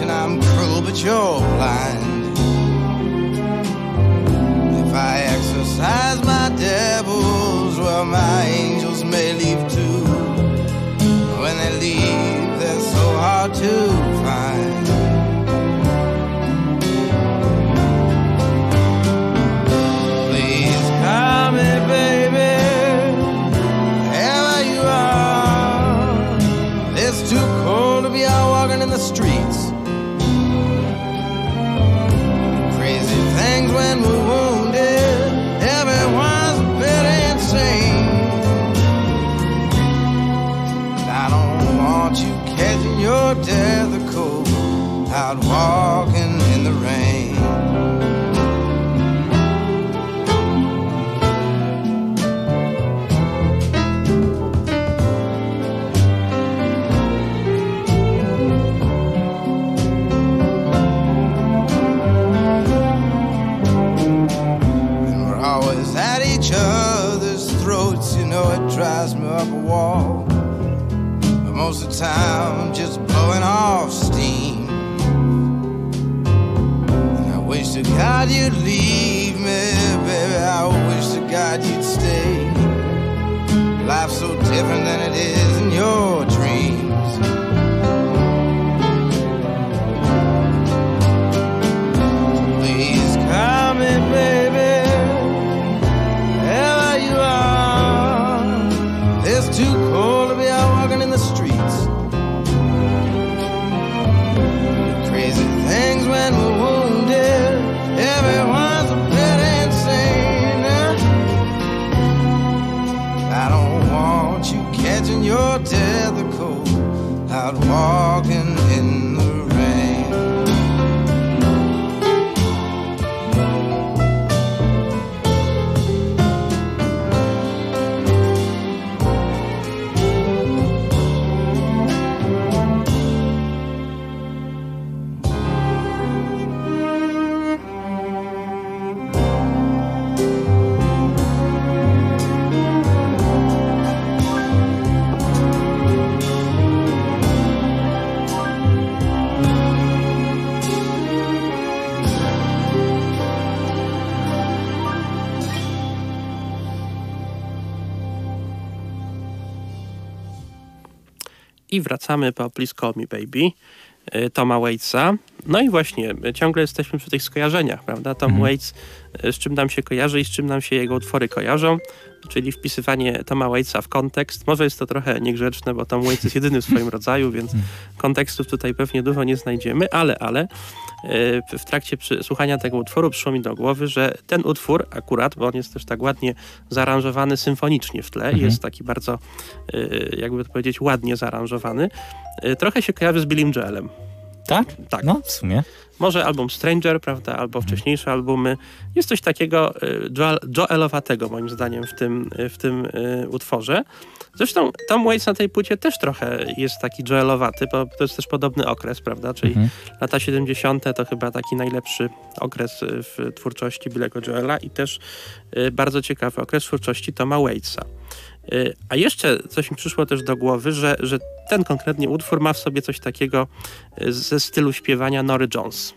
C: and I'm cruel, but you're blind. If I exercise my devils, well, my angels may leave too. When they leave, they're so hard to find. Please call me, baby, wherever you are. It's too cold to be out walking in the streets. I
B: wracamy po Please Call Me Baby y, Toma Waitsa. No i właśnie, y, ciągle jesteśmy przy tych skojarzeniach, prawda? Tom Waits, y, z czym nam się kojarzy i z czym nam się jego utwory kojarzą, czyli wpisywanie Toma Waitsa w kontekst. Może jest to trochę niegrzeczne, bo Tom Waits jest jedyny w swoim rodzaju, więc kontekstów tutaj pewnie dużo nie znajdziemy, ale, ale w trakcie słuchania tego utworu przyszło mi do głowy, że ten utwór akurat, bo on jest też tak ładnie zaaranżowany symfonicznie w tle, jest taki bardzo, y, jakby to powiedzieć, ładnie zaaranżowany, y, trochę się kojarzy z Billym Joelem.
A: Tak?
B: Tak.
A: No, w sumie.
B: Może album Stranger, prawda, albo wcześniejsze albumy. Jest coś takiego y, Joel, Joelowatego moim zdaniem w tym, y, w tym y, utworze. Zresztą Tom Waits na tej płycie też trochę jest taki Joelowaty, bo to jest też podobny okres, prawda, czyli
A: Mhm.
B: lata 70. to chyba taki najlepszy okres w twórczości Billego Joela i też bardzo ciekawy okres twórczości Toma Waitsa. Y, A jeszcze coś mi przyszło też do głowy, że, że ten konkretnie utwór ma w sobie coś takiego y, ze stylu śpiewania Nory Jones.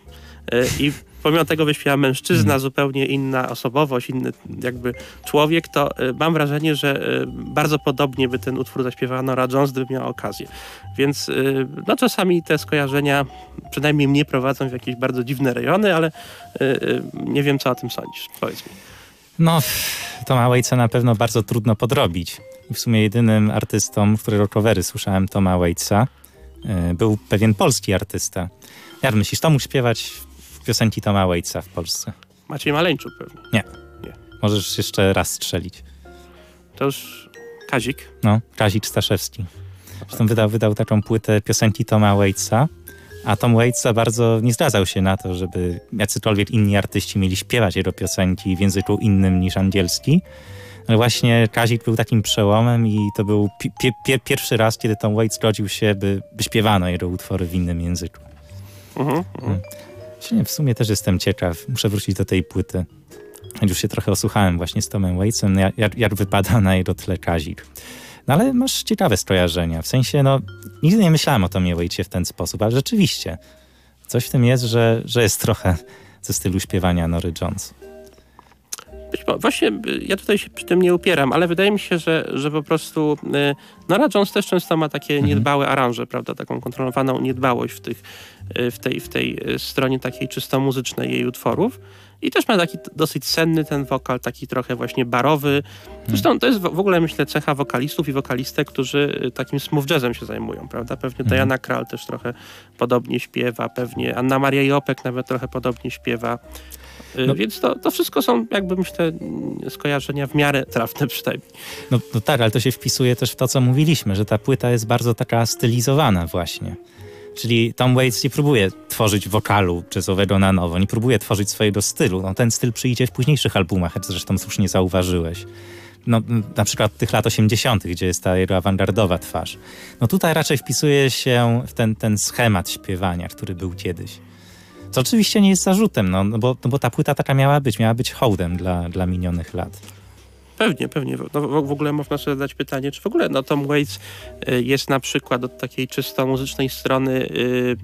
B: i pomimo tego wyśpiewa mężczyzna, hmm. zupełnie inna osobowość, inny jakby człowiek, to mam wrażenie, że bardzo podobnie by ten utwór zaśpiewała Nora Jones, gdyby miała okazję. Więc no czasami te skojarzenia przynajmniej mnie prowadzą w jakieś bardzo dziwne rejony, ale nie wiem, co o tym sądzisz. Powiedz mi.
A: No, Toma Waitsa na pewno bardzo trudno podrobić. I w sumie jedynym artystą, w którego covery słyszałem Toma Waitsa, e, był pewien polski artysta. Jak myślisz, to mógł śpiewać w piosenki Toma Waitsa w Polsce?
B: Maciej Maleńczuk pewnie.
A: Nie. Nie. Możesz jeszcze raz strzelić.
B: To już Kazik.
A: No, Kazik Staszewski. Zresztą wydał, wydał taką płytę piosenki Toma Waitsa, a Tom Waits za bardzo nie zgadzał się na to, żeby jacykolwiek inni artyści mieli śpiewać jego piosenki w języku innym niż angielski. Ale właśnie Kazik był takim przełomem i to był pi pi pierwszy raz, kiedy Tom Waits zgodził się, by, by śpiewano jego utwory w innym języku. -huh, uh -huh. W sumie też jestem ciekaw. Muszę wrócić do tej płyty. Już się trochę osłuchałem właśnie z Tomem Waitsem, jak, jak wypada na jego tle Kazik. No ale masz ciekawe skojarzenia. W sensie, no, nigdy nie myślałem o Tomie Waicie w ten sposób, ale rzeczywiście coś w tym jest, że, że jest trochę ze stylu śpiewania Nory Jones.
B: Właśnie ja tutaj się przy tym nie upieram, ale wydaje mi się, że, że po prostu y, Nora Jones też często ma takie mhm. niedbałe aranże, prawda? Taką kontrolowaną niedbałość w, tych, y, w, tej, w tej y, stronie takiej czysto muzycznej jej utworów. I też ma taki dosyć senny ten wokal, taki trochę właśnie barowy. Zresztą to jest w ogóle, myślę, cecha wokalistów i wokalistek, którzy y, takim smooth jazzem się zajmują, prawda? Pewnie mhm. Diana Kral też trochę podobnie śpiewa, pewnie Anna Maria Jopek nawet trochę podobnie śpiewa. Y, no. Więc to, to wszystko są, jakby myślę, skojarzenia w miarę trafne przynajmniej.
A: No, no tak, ale to się wpisuje też w to, co mówiliśmy, że ta płyta jest bardzo taka stylizowana właśnie. Czyli Tom Waits nie próbuje tworzyć wokalu jazzowego na nowo, nie próbuje tworzyć swojego stylu. No, ten styl przyjdzie w późniejszych albumach, zresztą słusznie zauważyłeś. No, na przykład tych lat 80., gdzie jest ta jego awangardowa twarz. No tutaj raczej wpisuje się w ten, ten schemat śpiewania, który był kiedyś. Co oczywiście nie jest zarzutem, no, no bo, no bo ta płyta taka miała być, miała być hołdem dla, dla minionych lat.
B: Pewnie, pewnie. No, w ogóle można sobie zadać pytanie, czy w ogóle no, Tom Waits y, jest na przykład od takiej czysto muzycznej strony y,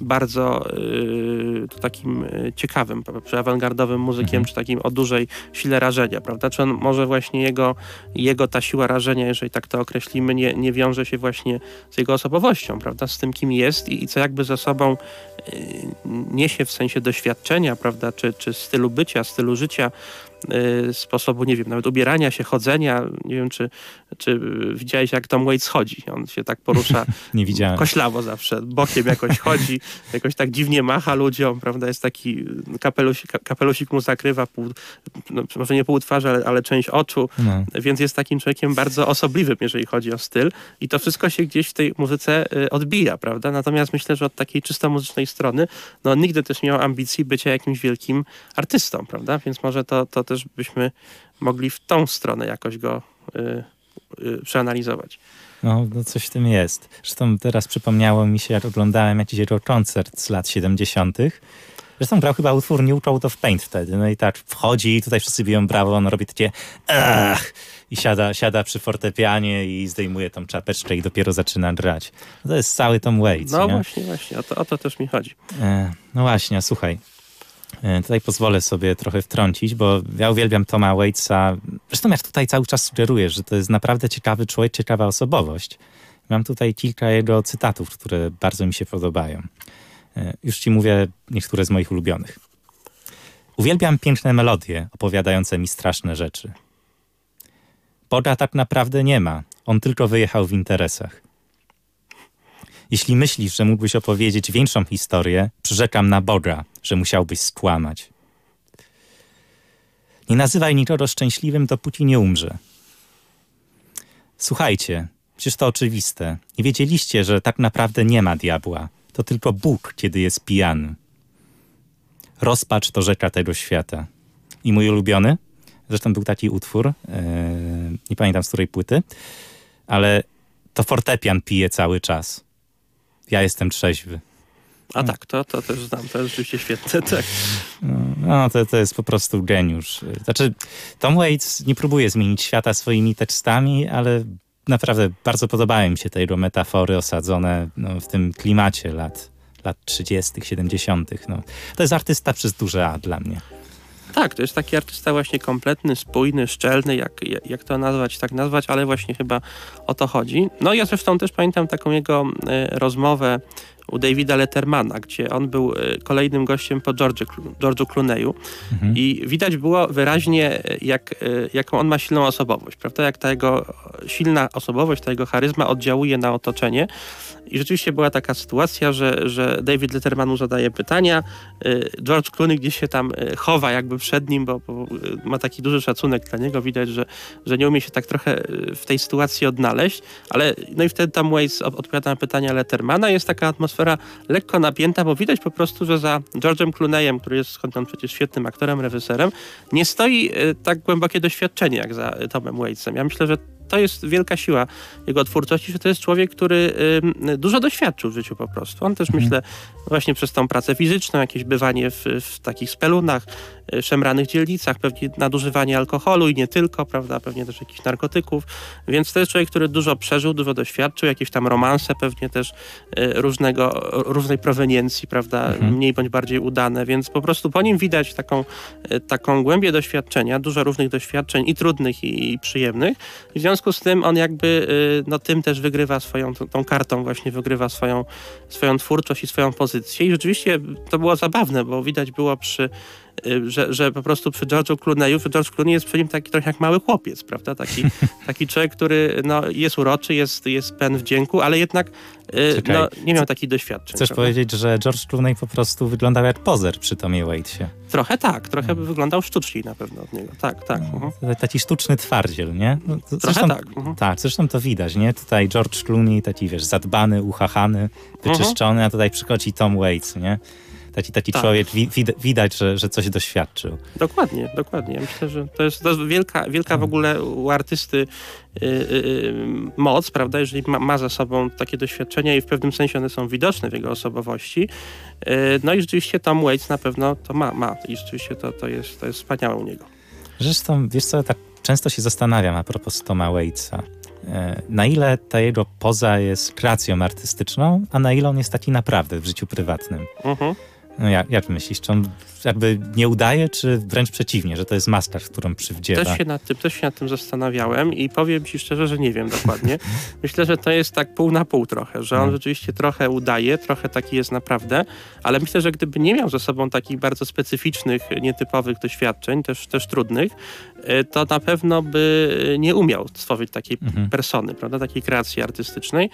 B: bardzo y, takim y, ciekawym, czy awangardowym muzykiem, mhm. czy takim o dużej sile rażenia, prawda? Czy on może właśnie jego, jego ta siła rażenia, jeżeli tak to określimy, nie, nie wiąże się właśnie z jego osobowością, prawda? Z tym, kim jest i, i co jakby za sobą y, niesie w sensie doświadczenia, prawda? Czy, czy stylu bycia, stylu życia, sposobu, nie wiem, nawet ubierania się, chodzenia. Nie wiem, czy, czy widziałeś, jak Tom Waits chodzi. On się tak porusza (laughs)
A: nie widziałem.
B: koślawo zawsze, bokiem jakoś chodzi, (laughs) jakoś tak dziwnie macha ludziom, prawda? Jest taki kapelusik, kapelusik mu zakrywa pół, no, może nie pół twarzy, ale, ale część oczu, no. więc jest takim człowiekiem bardzo osobliwym, jeżeli chodzi o styl i to wszystko się gdzieś w tej muzyce y, odbija, prawda? Natomiast myślę, że od takiej czysto muzycznej strony, no nigdy też nie miał ambicji bycia jakimś wielkim artystą, prawda? Więc może to, to też byśmy mogli w tą stronę jakoś go y, y, przeanalizować.
A: No, no coś w tym jest. Zresztą teraz przypomniało mi się, jak oglądałem jakiś koncert z lat 70. Zresztą grał chyba utwór New Coat of Paint wtedy. No i tak wchodzi i tutaj wszyscy biją brawo, on robi takie ach i siada, siada przy fortepianie i zdejmuje tą czapeczkę i dopiero zaczyna grać. No to jest cały Tom Waits.
B: No
A: nie?
B: właśnie, właśnie, o to, o to też mi chodzi.
A: E, no właśnie, słuchaj. E, tutaj pozwolę sobie trochę wtrącić, bo ja uwielbiam Toma Waitsa. Zresztą jak tutaj cały czas sugerujesz, że to jest naprawdę ciekawy człowiek, ciekawa osobowość. Mam tutaj kilka jego cytatów, które bardzo mi się podobają. E, już ci mówię niektóre z moich ulubionych. Uwielbiam piękne melodie opowiadające mi straszne rzeczy. Boga tak naprawdę nie ma. On tylko wyjechał w interesach. Jeśli myślisz, że mógłbyś opowiedzieć większą historię, przyrzekam na Boga, że musiałbyś skłamać. Nie nazywaj nikogo szczęśliwym, dopóki nie umrze. Słuchajcie, przecież to oczywiste. Nie wiedzieliście, że tak naprawdę nie ma diabła. To tylko Bóg, kiedy jest pijany. Rozpacz to rzeka tego świata. I mój ulubiony, zresztą był taki utwór, yy, nie pamiętam z której płyty, ale to fortepian pije cały czas. Ja jestem trzeźwy.
B: A tak, to, to też znam, to jest rzeczywiście świetne, (laughs) tak.
A: No, no, to, to jest po prostu geniusz. Znaczy, Tom Waits nie próbuje zmienić świata swoimi tekstami, ale naprawdę bardzo podobają mi się te jego metafory osadzone no, w tym klimacie lat, lat 30., 70. No, to jest artysta przez duże A dla mnie.
B: Tak, to jest taki artysta właśnie kompletny, spójny, szczelny, jak, jak to nazwać, tak nazwać, ale właśnie chyba o to chodzi. No ja zresztą też pamiętam taką jego y, rozmowę u Davida Lettermana, gdzie on był y, kolejnym gościem po George'u, George'u Clooney'u mhm. i widać było wyraźnie, jak, y, jaką on ma silną osobowość, prawda? Jak ta jego silna osobowość, ta jego charyzma oddziałuje na otoczenie. I rzeczywiście była taka sytuacja, że, że David Lettermanu zadaje pytania, y, George Clooney gdzieś się tam y, chowa jakby przed nim, bo, bo, y, ma taki duży szacunek dla niego, widać, że, że nie umie się tak trochę w tej sytuacji odnaleźć, ale no i wtedy tam Waze odpowiada na pytania Lettermana, jest taka atmosfera lekko napięta, bo widać po prostu, że za George'em Clooneyem, który jest skąd on przecież świetnym aktorem, reżyserem, nie stoi tak głębokie doświadczenie jak za Tomem Waitsem. Ja myślę, że to jest wielka siła jego twórczości, że to jest człowiek, który dużo doświadczył w życiu po prostu. On też mhm. myślę właśnie przez tą pracę fizyczną, jakieś bywanie w, w takich spelunach, y, szemranych dzielnicach, pewnie nadużywanie alkoholu i nie tylko, prawda, pewnie też jakichś narkotyków, więc to jest człowiek, który dużo przeżył, dużo doświadczył, jakieś tam romanse pewnie też y, różnego, różnej proweniencji, prawda, mhm. mniej bądź bardziej udane, więc po prostu po nim widać taką, y, taką głębię doświadczenia, dużo różnych doświadczeń i trudnych i, i przyjemnych. W związku związku z tym on jakby y, no, tym też wygrywa swoją, tą kartą właśnie wygrywa swoją, swoją twórczość i swoją pozycję. I rzeczywiście to było zabawne, bo widać było przy że, że po prostu przy George'u Clooney'u, George Clooney jest przy nim taki trochę jak mały chłopiec, prawda? Taki, (laughs) taki człowiek, który no, jest uroczy, jest, jest pen wdzięku, ale jednak y, no, nie miał takich doświadczeń.
A: Chcesz
B: prawda?
A: powiedzieć, że George Clooney po prostu wyglądał jak pozer przy Tomie Waitesie?
B: Trochę tak, trochę hmm. wyglądał sztuczniej na pewno od niego. Tak, tak. Uh
A: -huh. Taki sztuczny twardziel, nie?
B: No, zresztą, trochę tak. Uh
A: -huh. Tak, zresztą to widać, nie? Tutaj George Clooney taki, wiesz, zadbany, uchachany, wyczyszczony, uh -huh. a tutaj przychodzi Tom Waits, nie? Taki, taki tak. człowiek wi widać, że, że coś doświadczył.
B: Dokładnie, dokładnie. Myślę, że to jest, to jest wielka, wielka w ogóle u artysty yy, yy, moc, prawda, jeżeli ma, ma za sobą takie doświadczenia i w pewnym sensie one są widoczne w jego osobowości. No i rzeczywiście Tom Waits na pewno to ma, ma. i rzeczywiście to, to, jest, to jest wspaniałe u niego.
A: Zresztą, wiesz co, tak często się zastanawiam a propos Toma Waitsa na ile ta jego poza jest kreacją artystyczną, a na ile on jest taki naprawdę w życiu prywatnym. Uh mhm. -huh. No jak, jak myślisz, czy on jakby nie udaje, czy wręcz przeciwnie, że to jest maska, którą przywdziewa?
B: Też się, nad tym, też się nad tym zastanawiałem i powiem ci szczerze, że nie wiem dokładnie. (laughs) Myślę, że to jest tak pół na pół trochę, że on no. rzeczywiście trochę udaje, trochę taki jest naprawdę, ale myślę, że gdyby nie miał ze sobą takich bardzo specyficznych, nietypowych doświadczeń, też, też trudnych, e, to na pewno by nie umiał stworzyć takiej mhm. persony, prawda, takiej kreacji artystycznej.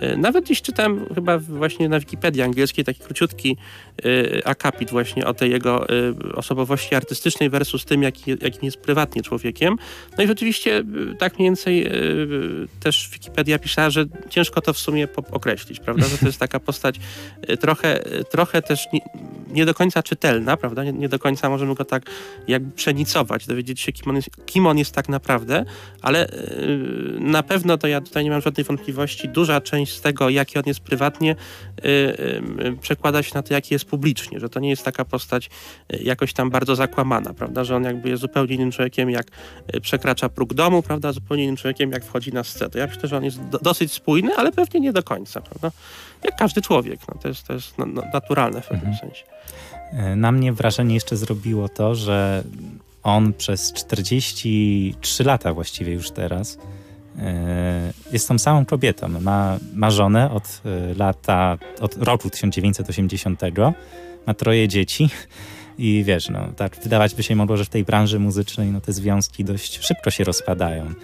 B: E, nawet dziś czytam chyba właśnie na Wikipedii angielskiej taki króciutki e, akapit właśnie o tej jego e, osobowości artystycznej versus tym, jaki, jakim jest prywatnie człowiekiem. No i rzeczywiście tak mniej więcej też Wikipedia pisała, że ciężko to w sumie określić, prawda, że to jest taka postać trochę, trochę też nie, nie do końca czytelna, prawda, nie, nie, do końca możemy go tak jakby przenicować, dowiedzieć się, kim on jest, kim on jest tak naprawdę, ale na pewno to ja tutaj nie mam żadnej wątpliwości, duża część część z tego, jaki on jest prywatnie, y, y, przekłada się na to, jaki jest publicznie, że to nie jest taka postać y, jakoś tam bardzo zakłamana, prawda, że on jakby jest zupełnie innym człowiekiem, jak przekracza próg domu, prawda, zupełnie innym człowiekiem, jak wchodzi na scenę. Ja myślę, że on jest do, dosyć spójny, ale pewnie nie do końca, prawda, jak każdy człowiek, no, to jest, to jest no, no naturalne w pewnym mhm. sensie.
A: E, na mnie wrażenie jeszcze zrobiło to, że on przez 43 lata właściwie już teraz jest tą samą kobietą. Ma, ma żonę od e, lata, od roku 1980. Ma troje dzieci. I wiesz, no, tak wydawać by się mogło, że w tej branży muzycznej no, te związki dość szybko się rozpadają.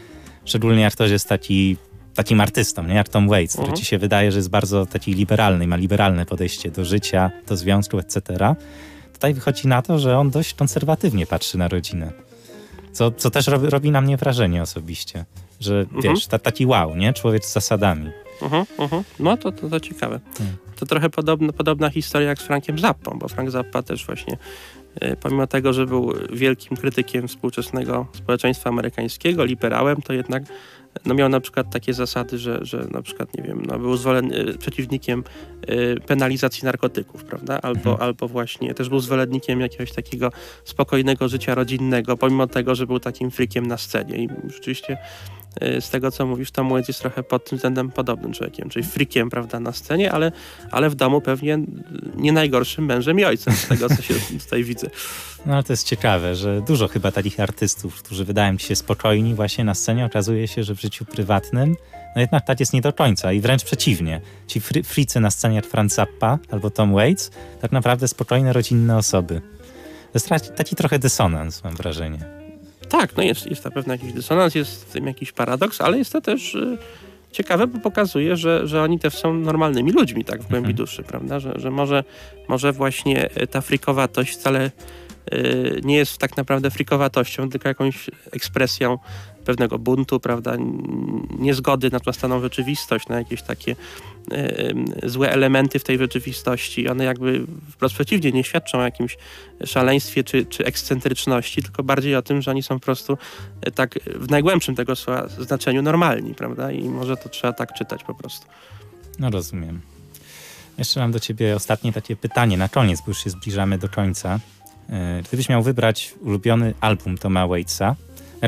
A: Szczególnie jak ktoś jest taki, takim artystą, nie? jak Tom Waits, który mhm. ci się wydaje, że jest bardzo taki liberalny, ma liberalne podejście do życia, do związku, etc. Tutaj wychodzi na to, że on dość konserwatywnie patrzy na rodzinę. Co, co też robi, robi na mnie wrażenie osobiście. Że mhm. wiesz, taki wow, nie? Człowiek z zasadami.
B: Mhm, mhm. No to, to, to ciekawe. Hmm. To trochę podobna, podobna historia jak z Frankiem Zappą, bo Frank Zappa też właśnie e, pomimo tego, że był wielkim krytykiem współczesnego społeczeństwa amerykańskiego, liberałem, to jednak no miał na przykład takie zasady, że, że na przykład, nie wiem, no był zwolen, przeciwnikiem y, penalizacji narkotyków, prawda? Albo, mhm. albo właśnie też był zwolennikiem jakiegoś takiego spokojnego życia rodzinnego, pomimo tego, że był takim frikiem na scenie. I rzeczywiście y, z tego co mówisz, Tom Waits jest trochę pod tym względem podobnym człowiekiem, czyli freakiem, prawda, na scenie, ale, ale w domu pewnie nie najgorszym mężem i ojcem, z tego co się (laughs) tutaj widzę.
A: No ale to jest ciekawe, że dużo chyba takich artystów, którzy wydają ci się spokojni właśnie na scenie, okazuje się, że w życiu prywatnym no jednak tak jest nie do końca i wręcz przeciwnie. Ci fry, fricy na scenie jak Franz Zappa albo Tom Waits, tak naprawdę spokojne, rodzinne osoby. To jest taki trochę dysonans, mam wrażenie.
B: Tak, no jest, jest na pewno jakiś dysonans, jest w tym jakiś paradoks, ale jest to też y, ciekawe, bo pokazuje, że, że oni też są normalnymi ludźmi, tak, w głębi mhm. duszy, prawda? Że, że może, może właśnie ta frikowatość wcale y, nie jest tak naprawdę frikowatością, tylko jakąś ekspresją pewnego buntu, prawda, niezgody na tą staną rzeczywistość, na jakieś takie y, złe elementy w tej rzeczywistości. One jakby wprost przeciwnie nie świadczą o jakimś szaleństwie czy, czy ekscentryczności, tylko bardziej o tym, że oni są po prostu e, tak w najgłębszym tego słowa znaczeniu normalni, prawda? I może to trzeba tak czytać po prostu.
A: No rozumiem. Jeszcze mam do ciebie ostatnie takie pytanie na koniec, bo już się zbliżamy do końca. E, gdybyś miał wybrać ulubiony album Toma Waitsa,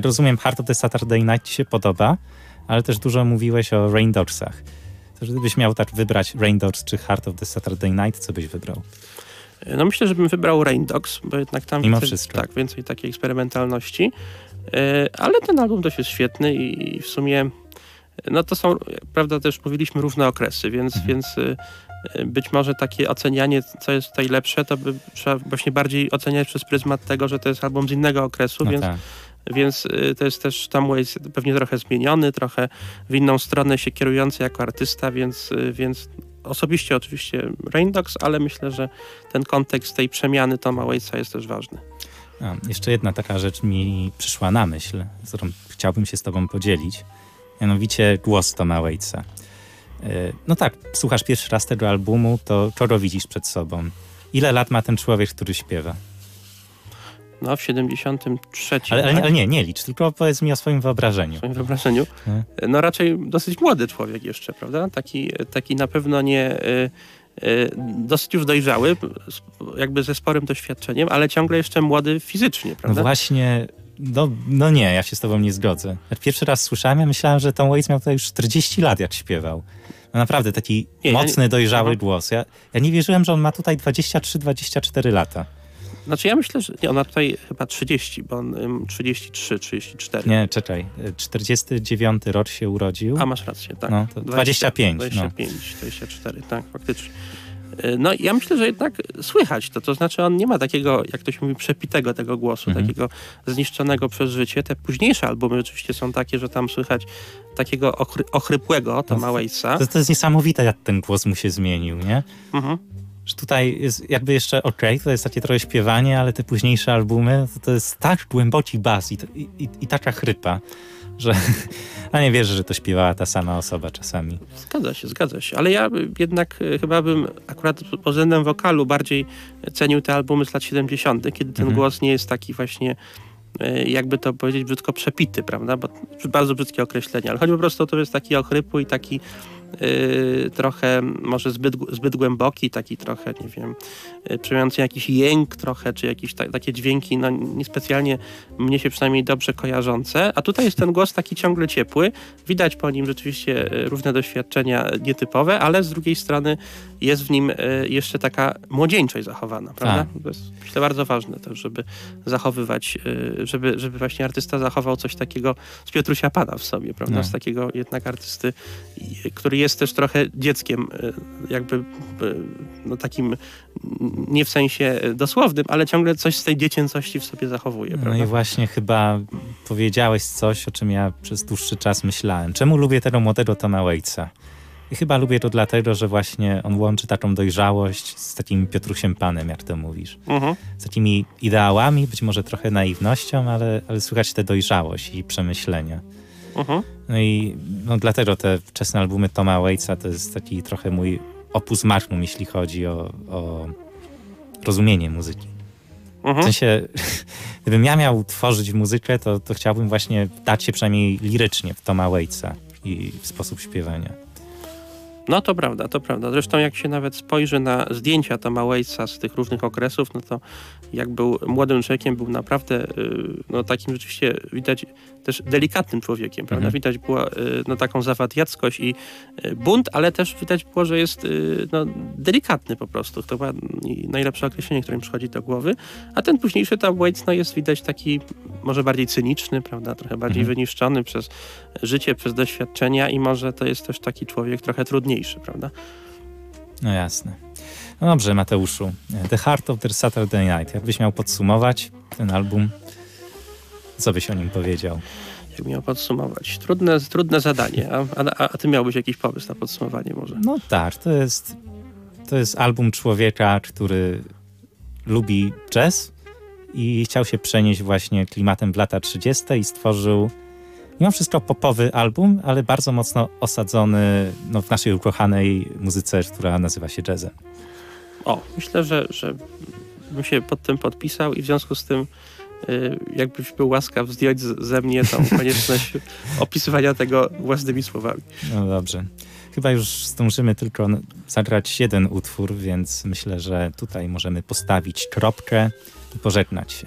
A: rozumiem, Heart of the Saturday Night ci się podoba, ale też dużo mówiłeś o Rain Dogsach. To gdybyś miał tak wybrać Rain Dogs czy Heart of the Saturday Night, co byś wybrał?
B: No myślę, że bym wybrał Rain Dogs, bo jednak tam
A: Mimo więcej,
B: tak, więcej takiej eksperymentalności. E, ale ten album też jest świetny i w sumie no to są, prawda, też mówiliśmy równe okresy, więc, mhm. więc e, być może takie ocenianie, co jest tutaj lepsze, to by trzeba właśnie bardziej oceniać przez pryzmat tego, że to jest album z innego okresu, no więc tak. Więc y, to jest też Tom Waits pewnie trochę zmieniony, trochę w inną stronę się kierujący jako artysta, więc, y, więc osobiście oczywiście Rain Dogs, ale myślę, że ten kontekst tej przemiany Toma Waitsa jest też ważny.
A: A, jeszcze jedna taka rzecz mi przyszła na myśl, z którą chciałbym się z tobą podzielić. Mianowicie głos Toma Waitsa. Y, no tak, słuchasz pierwszy raz tego albumu, to kogo widzisz przed sobą? Ile lat ma ten człowiek, który śpiewa?
B: No, w 73.
A: Ale, tak? ale, nie, nie licz, tylko powiedz mi o swoim wyobrażeniu.
B: O swoim wyobrażeniu? Hmm. No raczej dosyć młody człowiek jeszcze, prawda? Taki, taki na pewno nie... Y, y, dosyć już dojrzały, jakby ze sporym doświadczeniem, ale ciągle jeszcze młody fizycznie, no prawda?
A: No właśnie, no, no nie, ja się z tobą nie zgodzę. Pierwszy raz słyszałem, ja myślałem, że Tom Waits miał tutaj już 40 lat, jak śpiewał. No naprawdę, taki nie, mocny, ja nie... dojrzały Aha. głos. Ja, ja nie wierzyłem, że on ma tutaj 23-24 lata.
B: Znaczy ja myślę, że nie, ona tutaj chyba 30, bo on 33, 34.
A: Nie, czekaj. 49 rok się urodził.
B: A masz rację, tak.
A: No, 25.
B: 25, no. 24, tak, faktycznie. Y, no ja myślę, że jednak słychać to, to znaczy on nie ma takiego, jak ktoś mówi, przepitego tego głosu, mhm. takiego zniszczonego przez życie. Te późniejsze albumy oczywiście są takie, że tam słychać takiego ochry, ochrypłego Toma Waitsa.
A: To, to jest niesamowite, jak ten głos mu się zmienił, nie? Mhm że tutaj jest jakby jeszcze ok, to jest takie trochę śpiewanie, ale te późniejsze albumy to, to jest tak głęboki bas i, i, i taka chrypa, że (laughs) a nie wierzę, że to śpiewała ta sama osoba czasami.
B: Zgadza się, zgadza się. Ale ja jednak e, chyba bym akurat pod względem wokalu bardziej cenił te albumy z lat 70., kiedy ten mhm. głos nie jest taki właśnie e, jakby to powiedzieć brzydko przepity, prawda? Bo bardzo brzydkie określenie, ale chodzi po prostu o to, że jest taki ochrypły i taki Y, trochę może zbyt, zbyt głęboki, taki trochę, nie wiem, y, przejmujący jakiś jęk trochę, czy jakieś ta, takie dźwięki, no niespecjalnie mnie się przynajmniej dobrze kojarzące, a tutaj jest ten głos taki ciągle ciepły, widać po nim rzeczywiście y, różne doświadczenia nietypowe, ale z drugiej strony jest w nim jeszcze taka młodzieńczość zachowana, prawda? Tak. To jest myślę bardzo ważne też, żeby zachowywać, żeby, żeby właśnie artysta zachował coś takiego z Piotrusia Pana w sobie, prawda? No. Z takiego jednak artysty, który jest też trochę dzieckiem, e, jakby e, no takim nie w sensie dosłownym, ale ciągle coś z tej dziecięcości w sobie zachowuje. No
A: prawda? i właśnie chyba powiedziałeś coś, o czym ja przez dłuższy czas myślałem. Czemu lubię tego młodego Toma Waitsa? I chyba lubię to dlatego, że właśnie on łączy taką dojrzałość z takim Piotrusiem Panem, jak to mówisz. Mhm. Z takimi ideałami, być może trochę naiwnością, ale, ale słychać tę dojrzałość i przemyślenia. Mhm. No i no, dlatego te wczesne albumy Toma Waitsa to jest taki trochę mój opus magnum, jeśli chodzi o, o rozumienie muzyki. Mhm. W sensie, (laughs) gdybym ja miał tworzyć muzykę, to, to chciałbym właśnie dać się przynajmniej lirycznie w Toma Waitsa i w sposób śpiewania.
B: No to prawda, to prawda. Zresztą jak się nawet spojrzy na zdjęcia Toma Waitsa z tych różnych okresów, no to jak był młodym człowiekiem, był naprawdę y, no, takim rzeczywiście widać też delikatnym człowiekiem, prawda?
A: Mhm.
B: Widać było y, no, taką zawadiackość i y, bunt, ale też widać było, że jest y, no, delikatny po prostu. To chyba najlepsze określenie, które mi przychodzi do głowy. A ten późniejszy tam Waits no, jest widać taki może bardziej cyniczny, prawda? Trochę bardziej
A: Mhm.
B: wyniszczony przez życie, przez doświadczenia i może to jest też taki człowiek trochę trudniejszy, prawda?
A: No jasne. No dobrze, Mateuszu. The Heart of the Saturday Night. Jakbyś miał podsumować ten album, co byś o nim powiedział?
B: Jak miał podsumować? Trudne, trudne zadanie. A, a, a ty miałbyś jakiś pomysł na podsumowanie może?
A: No tak, to jest, to jest album człowieka, który lubi jazz i chciał się przenieść właśnie klimatem w lata 30. i stworzył mimo wszystko popowy album, ale bardzo mocno osadzony no, w naszej ukochanej muzyce, która nazywa się jazzem.
B: O, myślę, że, że bym się pod tym podpisał i w związku z tym jakbyś był łaskaw zdjąć ze mnie tą (laughs) konieczność opisywania tego własnymi słowami.
A: No dobrze. Chyba już zdążymy tylko zagrać jeden utwór, więc myślę, że tutaj możemy postawić kropkę i pożegnać się.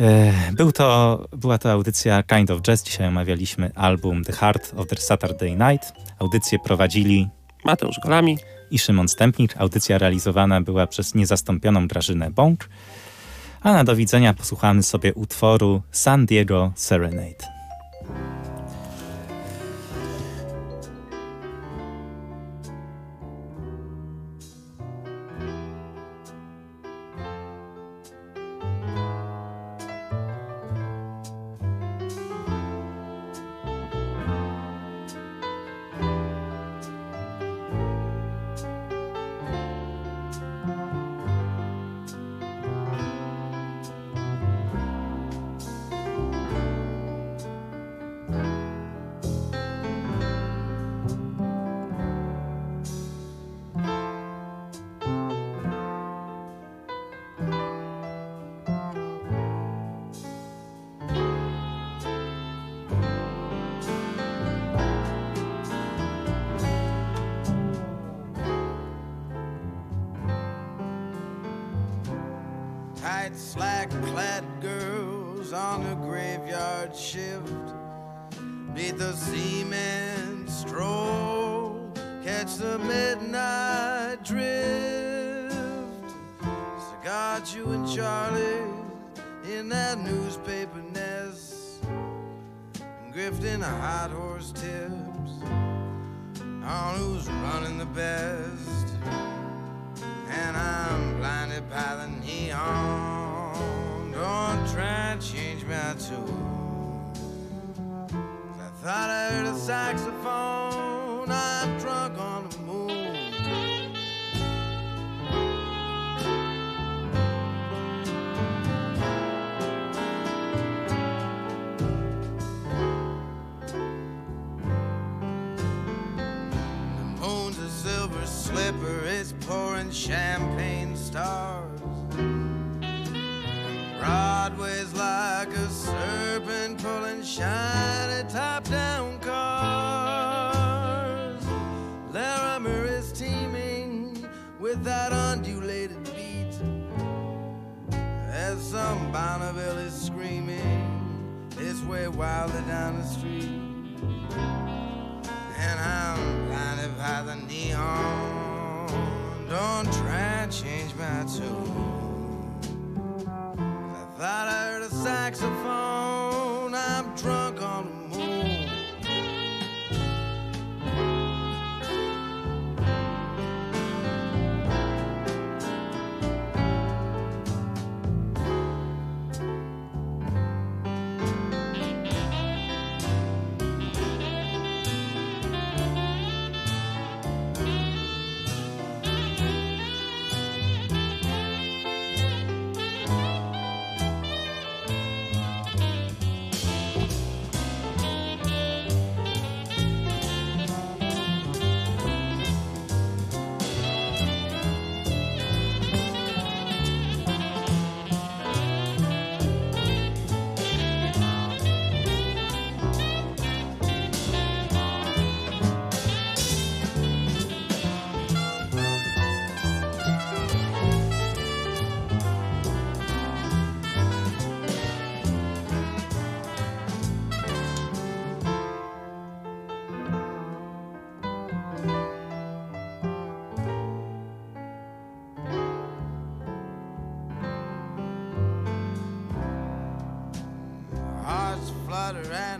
A: E, Był to, była to audycja Kind of Jazz. Dzisiaj omawialiśmy album The Heart of the Saturday Night. Audycję prowadzili
B: Mateusz Golami.
A: i Szymon Stępnik. Audycja realizowana była przez niezastąpioną Grażynę Bąk. A na do widzenia posłuchamy sobie utworu San Diego Serenade.
C: Thought I heard a saxophone. I'm drunk on the moon. The moon's a silver slipper, it's pouring champagne stars. Broadway's like a serpent pulling shiny with that undulated beat. As some Bonneville is screaming its way wildly down the street and I'm blinded by the neon. Don't try and change my tune. I thought I heard a saxophone. around.